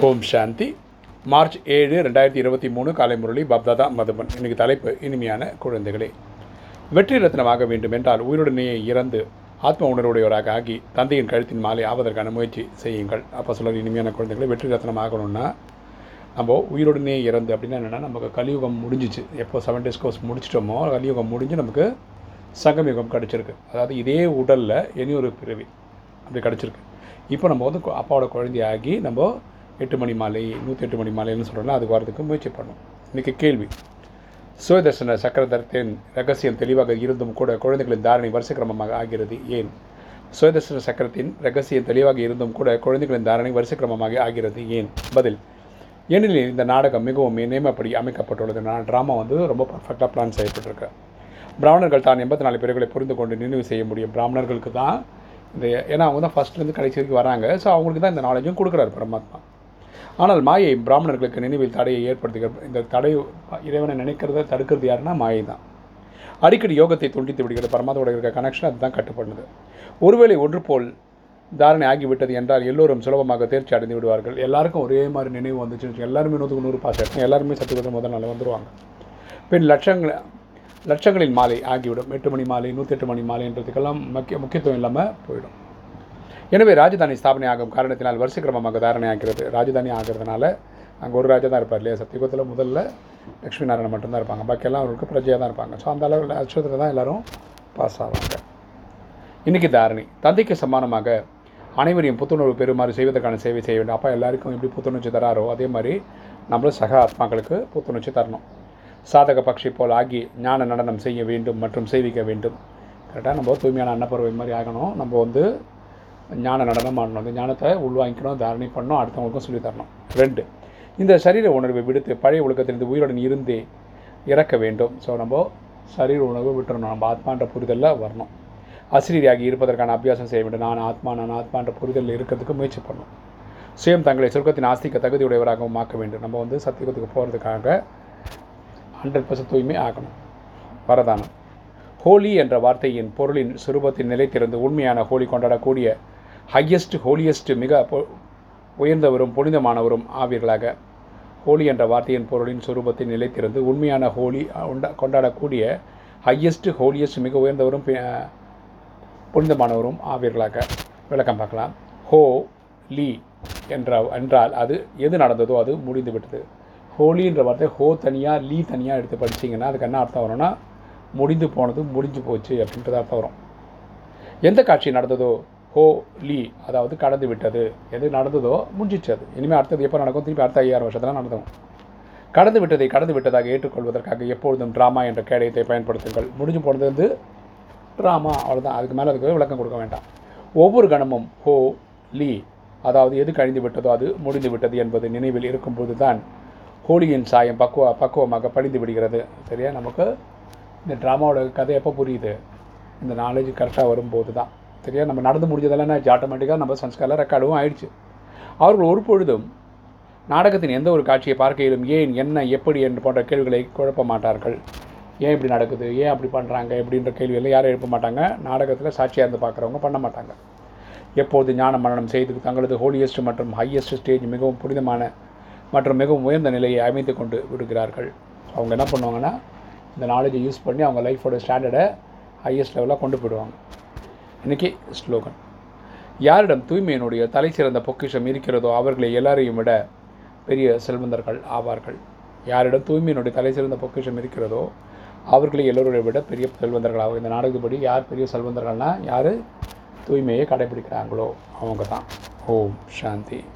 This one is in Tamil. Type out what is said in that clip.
ஓம் சாந்தி. மார்ச் ஏழு ரெண்டாயிரத்தி இருபத்தி மூணு காலை முரளி பப்தாதா மதுபன். இன்னைக்கு தலைப்பு இனிமையான குழந்தைகளே. வெற்றி ரத்னமாக வேண்டும் என்றால் உயிருடனேயே இறந்து ஆத்ம உணர்வுடையவராக ஆகி தந்தையின் கழுத்தின் மாலை ஆவதற்கான முயற்சி செய்யுங்கள். அப்போ சொல்கிற இனிமையான குழந்தைகளை வெற்றி ரத்னமாகணும்னா நம்ம உயிருடனே இறந்து அப்படின்னா என்னென்னா நமக்கு கலியுகம் முடிஞ்சிச்சு. எப்போ செவன் டேஸ் கோர்ஸ் முடிச்சிட்டோமோ கலியுகம் முடிஞ்சு நமக்கு சங்கமயுகம் கிடச்சிருக்கு. அதாவது இதே உடலில் இனி ஒரு பிறவி அப்படி கிடச்சிருக்கு. இப்போ நம்ம வந்து அப்பாவோட குழந்தையாகி நம்ம எட்டு மணி மாலை நூற்றி எட்டு மணி மாலைன்னு சொல்கிறோம்ல அதுக்கு வரதுக்கு முயற்சி பண்ணும். இன்றைக்கி கேள்வி. சுயதர்சன சக்கரதரத்தின் ரகசியம் தெளிவாக இருந்தும் கூட குழந்தைகளின் தாரணை வரிசைக்கிரமமாக ஆகிறது ஏன்? சுயதர்சன சக்கரத்தின் ரகசியம் தெளிவாக இருந்தும் கூட குழந்தைகளின் தாரணை வரிசைக்கிரமமாக ஆகிறது ஏன்? பதில். ஏனெனில் இந்த நாடகம் மிகவும் நேமப்படி அமைக்கப்பட்டுள்ளது. நான் ட்ராமா வந்து ரொம்ப பர்ஃபெக்டாக பிளான் செய்யப்பட்டிருக்கு. பிராமணர்கள் தான் எண்பத்தி நாலு பேர்களை புரிந்து கொண்டு நினைவு செய்ய முடியும். பிராமணர்களுக்கு தான் இந்த ஏன்னா அவங்க தான் ஃபஸ்ட்லேருந்து கடைசி வரைக்கும் வராங்க. ஸோ அவங்களுக்கு தான் இந்த நாலேஜும் கொடுக்குறாரு பரமாத்மா. ஆனால் மாயை பிராமணர்களுக்கு நினைவில் தடையை ஏற்படுத்துகிற இந்த தடை இறைவனை நினைக்கிறத தடுக்கிறது யாருன்னா மாயை தான். அடிக்கடி யோகத்தை துண்டித்து விடுகிற பரமாத்மாவோட இருக்கிற கனெக்ஷன் அதுதான் கட்டுப்படுது ஒருவேளை ஒன்று போல் தாரணை ஆகிவிட்டது என்றால் எல்லோரும் சுலபமாக தேர்ச்சி அடைந்து விடுவார்கள். எல்லாருக்கும் ஒரே மாதிரி நினைவு வந்துச்சுன்னு எல்லாருமே நூற்றுக்கு நூறு பாஸ் எடுக்கும் எல்லாருமே சத்துவத்தை முதல் நாள் வந்துடுவாங்க பின் லட்சங்கள் லட்சங்களின் மாலை ஆகிவிடும். எட்டு மணி மாலை நூற்றி எட்டு மணி மாலைன்றதுக்கெல்லாம் முக்கிய முக்கியத்துவம் இல்லாமல் போயிடும். எனவே ராஜதானி ஸ்தாபனை ஆகும் காரணத்தினால் வருஷக்கிரமமாக தாரணை ஆகிறது ராஜதானி ஆகிறதுனால அங்கே ஒரு ராஜா தான் இருப்பார் இல்லையா? சத்தியுகத்தில் முதல்ல லக்ஷ்மி நாராயணன் மட்டும்தான் இருப்பாங்க. பாக்கியெல்லாம் அவருக்கு பிரஜையாக தான் இருப்பாங்க. ஸோ அந்த அளவில் நட்சத்திரத்தில் தான் எல்லோரும் பாஸ் ஆவாங்க. இன்றைக்கி தாரணி. தந்தைக்கு சமானமாக அனைவரையும் புத்துணர்வு பெறுமாறு செய்வதற்கான சேவை செய்ய வேண்டும். அப்பா எல்லாருக்கும் எப்படி புத்துணர்ச்சி தராரோ அதே மாதிரி நம்மளும் சக ஆத்மாக்களுக்கு புத்துணர்ச்சி தரணும். சாதக பக்ஷி போல் ஆகி ஞான நடனம் செய்ய வேண்டும் மற்றும் செய்விக்க வேண்டும். கரெக்டாக நம்ம தூய்மையான அன்னப்பறவை மாதிரி ஆகணும். நம்ம வந்து ஞான நடனம் ஆடணும் அந்த ஞானத்தை உள்வாங்கிக்கணும் தாரணை பண்ணணும் அடுத்தவங்களுக்கும் சொல்லித் தரணும். ரெண்டு இந்த சரீர உணர்வை விடுத்து பழைய ஒழுக்கத்திலிருந்து உயிருடன் இருந்தே இறக்க வேண்டும். ஸோ நம்ம சரீர உணர்வை விட்டுறணும். நம்ம ஆத்மான்ற புரிதலில் வரணும். அசிரியாகி இருப்பதற்கான அபியாசம் செய்ய வேண்டும். நான் ஆத்மா நான் ஆத்மான்ற புரிதலில் இருக்கிறதுக்கு முயற்சி பண்ணணும். சுயம் தங்களை சொர்க்கத்தின் ஆஸ்திக்க தகுதியுடையவராகவும் ஆக்க வேண்டும். நம்ம வந்து சத்தியத்துக்கு போகிறதுக்காக ஹண்ட்ரட் பர்சன்ட் தூய்மை ஆகணும் வரதானம். ஹோலி என்ற வார்த்தையின் பொருளின் சுரூபத்தில் நிலைத்திருந்து உண்மையான ஹோலி கொண்டாடக்கூடிய ஹையஸ்ட் ஹோலியஸ்ட் மிக உயர்ந்தவரும் புனிதமானவரும் ஆவீர்களாக. ஹோலி என்ற வார்த்தையின் பொருளின் சுரூபத்தை நிலைத்திருந்து உண்மையான ஹோலி உண்ட- கொண்டாடக்கூடிய ஹையஸ்ட் ஹோலியஸ்ட் மிக உயர்ந்தவரும் புனிதமானவரும் ஆவீர்களாக. விளக்கம் பார்க்கலாம். ஹோ லீ என்ற என்றால் அது எது நடந்ததோ அது முடிந்து விட்டது ஹோலின்ற வார்த்தை ஹோ தனியாக லீ தனியாக எடுத்து படிச்சீங்கன்னா அதுக்கு என்ன அர்த்தம் வரும்னா முடிந்து போனது முடிஞ்சு போச்சு அப்படின்றது அர்த்தம் வரும். எந்த காட்சி நடந்ததோ ஹோ லீ அதாவது கடந்து விட்டது. எது நடந்ததோ முடிஞ்சிச்சது அது இனிமேல் அடுத்தது எப்போ நடக்கும்? திருப்பி அடுத்த ஐயாயிரம் வருஷத்தில் நடந்தோம் கடந்து விட்டதை கடந்து விட்டதாக ஏற்றுக்கொள்வதற்காக எப்பொழுதும் ட்ராமா என்ற கேடயத்தை பயன்படுத்துங்கள். முடிஞ்சு போனது வந்து ட்ராமா அவ்வளோதான் அதுக்கு மேலே அதுக்கு விளக்கம் கொடுக்க வேண்டாம். ஒவ்வொரு கணமும் ஹோ லீ அதாவது எது கழிந்து விட்டதோ அது முடிந்து விட்டது என்பது நினைவில் இருக்கும்போது தான் ஹோலியின் சாயம் பக்குவ பக்குவமாக படிந்து விடுகிறது. சரியா? நமக்கு இந்த ட்ராமாவோட கதை எப்போ புரியுது? இந்த நாலேஜ் கரெக்டாக வரும்போது தான் சரியா நம்ம நடந்து முடிஞ்சதெல்லாம் என்ன ஆட்டோமேட்டிக்காக நம்ம சன்ஸ்காரில் ரெக்கார்டும் ஆயிடுச்சு. அவர்கள் ஒரு பொழுதும் நாடகத்தின் எந்த ஒரு காட்சியை பார்க்கையிலும் ஏன் என்ன எப்படி என்று போன்ற கேள்விகளை குழப்ப மாட்டார்கள். ஏன் இப்படி நடக்குது? ஏன் அப்படி பண்ணுறாங்க எப்படின்ற கேள்வியெல்லாம் யாரும் எழுப்ப மாட்டாங்க. நாடகத்தில் சாட்சியாக இருந்து பார்க்குறவங்க பண்ண மாட்டாங்க. எப்போது ஞான மரணம் செய்து தங்களது ஹோலியஸ்ட் மற்றும் ஹையஸ்ட் ஸ்டேஜ் மிகவும் புனிதமான மற்றும் மிகவும் உயர்ந்த நிலையை அமைத்து கொண்டு விடுகிறார்கள். அவங்க என்ன பண்ணுவாங்கன்னா இந்த நாலேஜை யூஸ் பண்ணி அவங்க லைஃபோட ஸ்டாண்டர்டை ஹையஸ்ட் லெவலாக கொண்டு போயிடுவாங்க. இன்றைக்கி ஸ்லோகன் யாரிடம் தூய்மையினுடைய தலை சிறந்த பொக்கிஷம் இருக்கிறதோ அவர்களை எல்லாரையும் விட பெரிய செல்வந்தர்கள் ஆவார்கள். யாரிடம் தூய்மையினுடைய தலை சிறந்த பொக்கிஷம் இருக்கிறதோ அவர்களை எல்லோரை விட பெரிய செல்வந்தர்கள் ஆகும் இந்த நாடகப்படி யார் பெரிய செல்வந்தர்கள்னா யார்? தூய்மையை கடைபிடிக்கிறாங்களோ அவங்க தான் ஓம் சாந்தி.